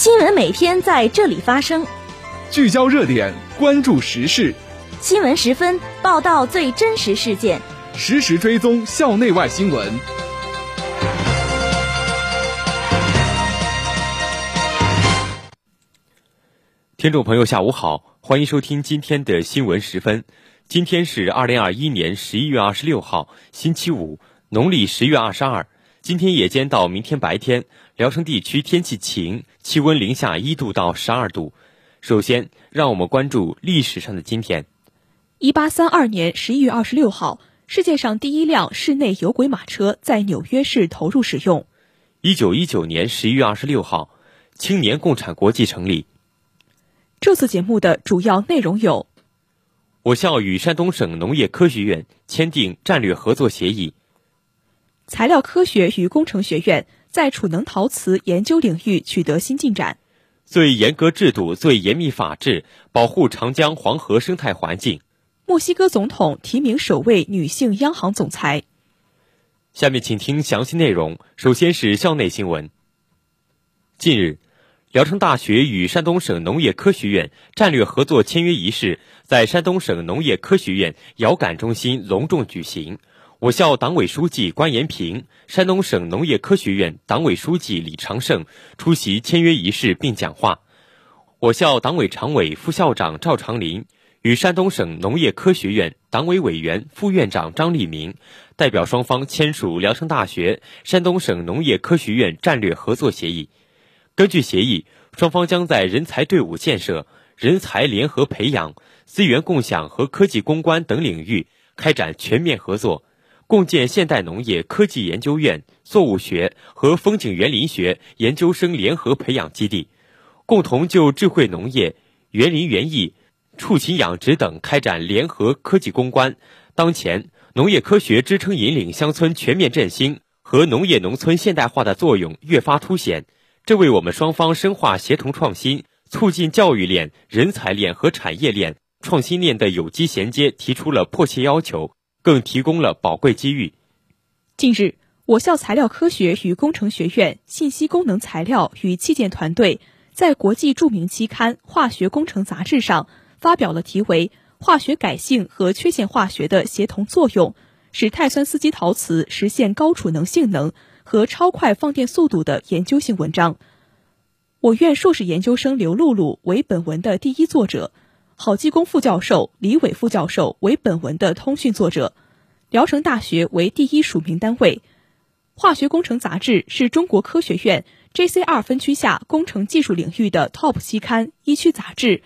新闻每天在这里发生，聚焦热点，关注时事。新闻十分报道最真实事件，实时追踪校内外新闻。听众朋友，下午好，欢迎收听今天的新闻十分。今天是二零二一年十一月二十六号，星期五，农历十月二十二。今天夜间到明天白天，聊城地区天气晴，气温零下一度到十二度。首先，让我们关注历史上的今天。一八三二年十一月二十六号，世界上第一辆室内有轨马车在纽约市投入使用。一九一九年十一月二十六号，青年共产国际成立。这次节目的主要内容有：我校与山东省农业科学院签订战略合作协议。材料科学与工程学院在储能陶瓷研究领域取得新进展。最严格制度、最严密法治，保护长江黄河生态环境。墨西哥总统提名首位女性央行总裁。下面请听详细内容。首先是校内新闻。近日，聊城大学与山东省农业科学院战略合作签约仪式在山东省农业科学院遥感中心隆重举行。我校党委书记关延平、山东省农业科学院党委书记李长胜出席签约仪式并讲话。我校党委常委、副校长赵长林与山东省农业科学院党委委员、副院长张立明代表双方签署聊城大学、山东省农业科学院战略合作协议。根据协议，双方将在人才队伍建设、人才联合培养、资源共享和科技攻关等领域开展全面合作。共建现代农业科技研究院作物学和风景园林学研究生联合培养基地，共同就智慧农业、园林园艺、畜禽养殖等开展联合科技攻关。当前，农业科学支撑引领乡村全面振兴和农业农村现代化的作用越发凸显，这为我们双方深化协同创新、促进教育链、人才链和产业链、创新链的有机衔接提出了迫切要求。更提供了宝贵机遇。近日，我校材料科学与工程学院信息功能材料与器件团队在国际著名期刊《化学工程杂志》上发表了题为《化学改性和缺陷化学的协同作用，使钛酸锶基陶瓷实现高储能性能和超快放电速度》的研究性文章。我院硕士研究生刘露露为本文的第一作者。郝继功副教授、李伟副教授为本文的通讯作者，聊城大学为第一署名单位。化学工程杂志是中国科学院 JCR 分区下工程技术领域的 TOP 期刊一区杂志。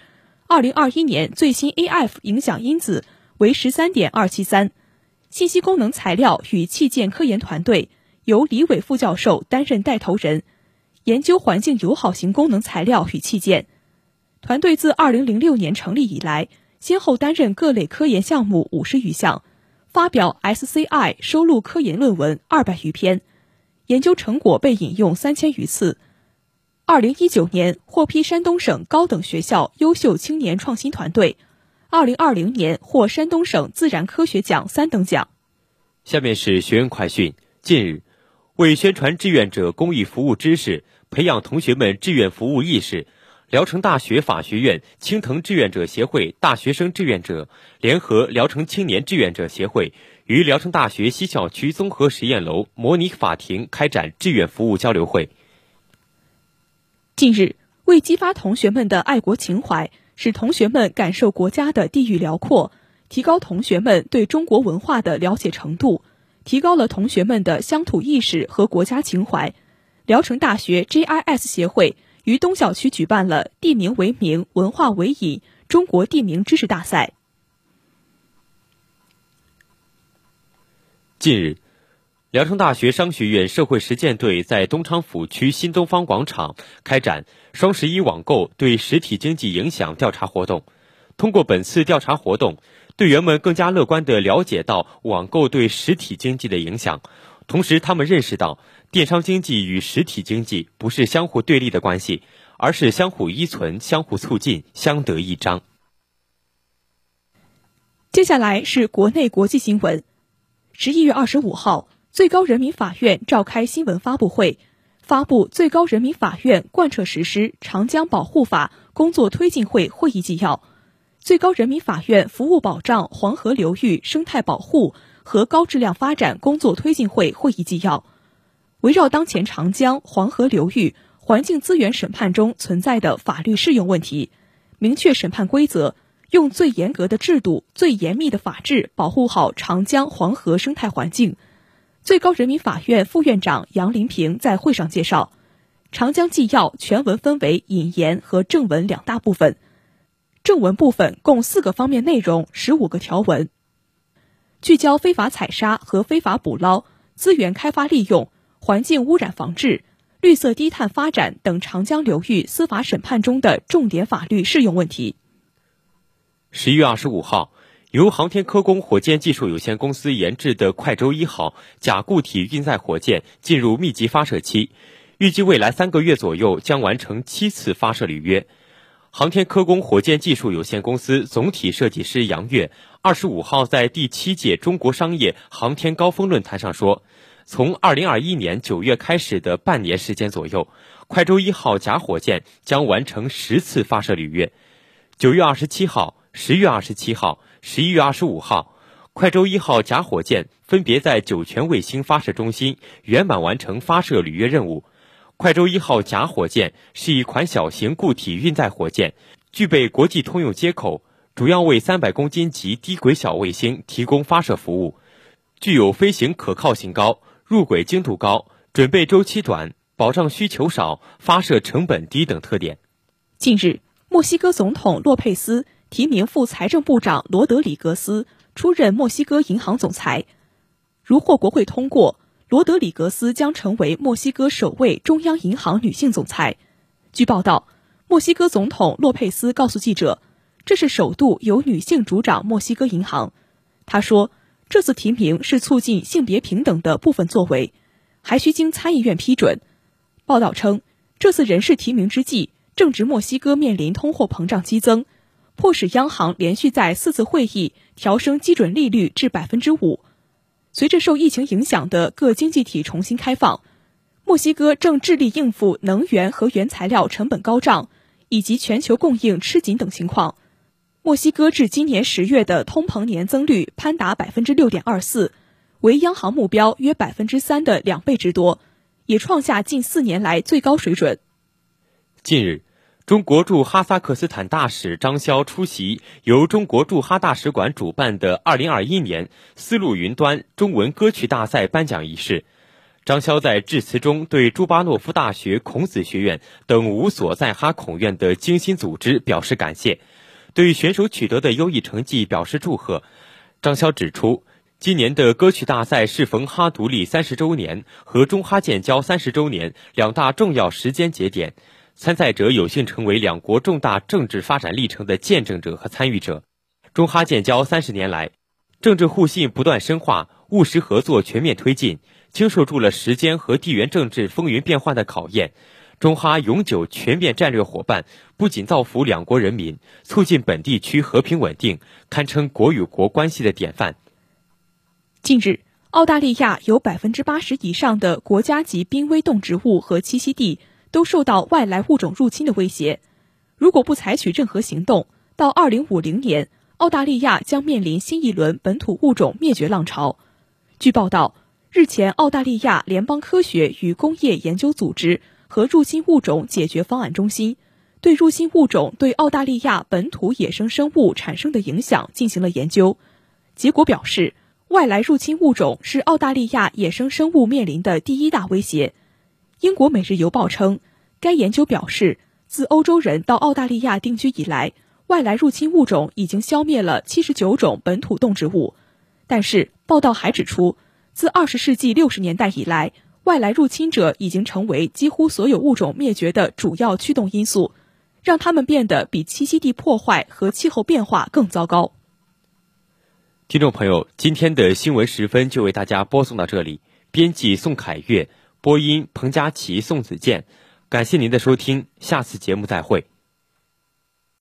二零二一年最新 AF 影响因子为十三点二七三。信息功能材料与器件科研团队由李伟副教授担任带头人，研究环境友好型功能材料与器件。团队自二零零六年成立以来，先后担任各类科研项目五十余项，发表 SCI 收录科研论文二百余篇，研究成果被引用三千余次。二零一九年获批山东省高等学校优秀青年创新团队，二零二零年获山东省自然科学奖三等奖。下面是学员快讯：近日，为宣传志愿者公益服务知识，培养同学们志愿服务意识。聊城大学法学院青藤志愿者协会大学生志愿者联合聊城青年志愿者协会与聊城大学西校区综合实验楼模拟法庭开展志愿服务交流会。近日，为激发同学们的爱国情怀，使同学们感受国家的地域辽阔，提高同学们对中国文化的了解程度，提高了同学们的乡土意识和国家情怀，聊城大学 GIS 协会。于东校区举办了“地名为名，文化为引”中国地名知识大赛。近日，聊城大学商学院社会实践队在东昌府区新东方广场开展“双十一网购对实体经济影响”调查活动。通过本次调查活动，队员们更加乐观地了解到网购对实体经济的影响，同时他们认识到。电商经济与实体经济不是相互对立的关系，而是相互依存、相互促进、相得益彰。接下来是国内国际新闻。十一月二十五号，最高人民法院召开新闻发布会，发布最高人民法院贯彻实施《长江保护法》工作推进会会议纪要，最高人民法院服务保障黄河流域生态保护和高质量发展工作推进会会议纪要，围绕当前长江、黄河流域环境资源审判中存在的法律适用问题，明确审判规则，用最严格的制度、最严密的法治保护好长江、黄河生态环境。最高人民法院副院长杨林平在会上介绍，长江纪要全文分为引言和正文两大部分，正文部分共四个方面内容，十五个条文，聚焦非法采沙和非法捕捞、资源开发利用、环境污染防治、绿色低碳发展等长江流域司法审判中的重点法律适用问题。十一月二十五号。由航天科工火箭技术有限公司研制的快舟一号甲固体运载火箭进入密集发射期，预计未来三个月左右将完成七次发射履约。航天科工火箭技术有限公司总体设计师杨跃二十五号在第七届中国商业航天高峰论坛上说，从二零二一年九月开始的半年时间左右，快舟一号甲火箭将完成十次发射履约。九月二十七号、十月二十七号。十一月二十五号，快舟一号甲火箭分别在酒泉卫星发射中心圆满完成发射履约任务。快舟一号甲火箭是一款小型固体运载火箭，具备国际通用接口，主要为三百公斤级低轨小卫星提供发射服务，具有飞行可靠性高、入轨精度高、准备周期短、保障需求少、发射成本低等特点。近日，墨西哥总统洛佩斯。提名副财政部长罗德里格斯出任墨西哥银行总裁，如获国会通过，罗德里格斯将成为墨西哥首位中央银行女性总裁。据报道，墨西哥总统洛佩斯告诉记者，这是首度由女性主掌墨西哥银行。他说，这次提名是促进性别平等的部分作为，还需经参议院批准。报道称，这次人事提名之际，正值墨西哥面临通货膨胀激增。迫使央行连续在四次会议调升基准利率至百分之五。随着受疫情影响的各经济体重新开放，墨西哥正致力应付能源和原材料成本高涨以及全球供应吃紧等情况。墨西哥至今年十月的通膨年增率攀达百分之六点二四，为央行目标约百分之三的两倍之多，也创下近四年来最高水准。近日。中国驻哈萨克斯坦大使张潇出席由中国驻哈大使馆主办的2021年丝路云端中文歌曲大赛颁奖仪式。张潇在致辞中对朱巴诺夫大学孔子学院等五所在哈孔院的精心组织表示感谢，对选手取得的优异成绩表示祝贺。张潇指出，今年的歌曲大赛适逢哈独立三十周年和中哈建交三十周年两大重要时间节点。参赛者有幸成为两国重大政治发展历程的见证者和参与者。中哈建交三十年来，政治互信不断深化，务实合作全面推进，经受住了时间和地缘政治风云变幻的考验。中哈永久全面战略伙伴，不仅造福两国人民，促进本地区和平稳定，堪称国与国关系的典范。近日，澳大利亚有百分之八十以上的国家级濒危动植物和栖息地。都受到外来物种入侵的威胁。如果不采取任何行动，到二零五零年，澳大利亚将面临新一轮本土物种灭绝浪潮。据报道，日前，澳大利亚联邦科学与工业研究组织和入侵物种解决方案中心对入侵物种对澳大利亚本土野生生物产生的影响进行了研究。结果表示，外来入侵物种是澳大利亚野生生物面临的第一大威胁。英国《每日邮报》称，该研究表示，自欧洲人到澳大利亚定居以来，外来入侵物种已经消灭了七十九种本土动植物。但是，报道还指出，自二十世纪六十年代以来，外来入侵者已经成为几乎所有物种灭绝的主要驱动因素，让它们变得比栖息地破坏和气候变化更糟糕。听众朋友，今天的新闻时分就为大家播送到这里，编辑宋凯月。播音：彭佳琪、宋子健，感谢您的收听，下次节目再会。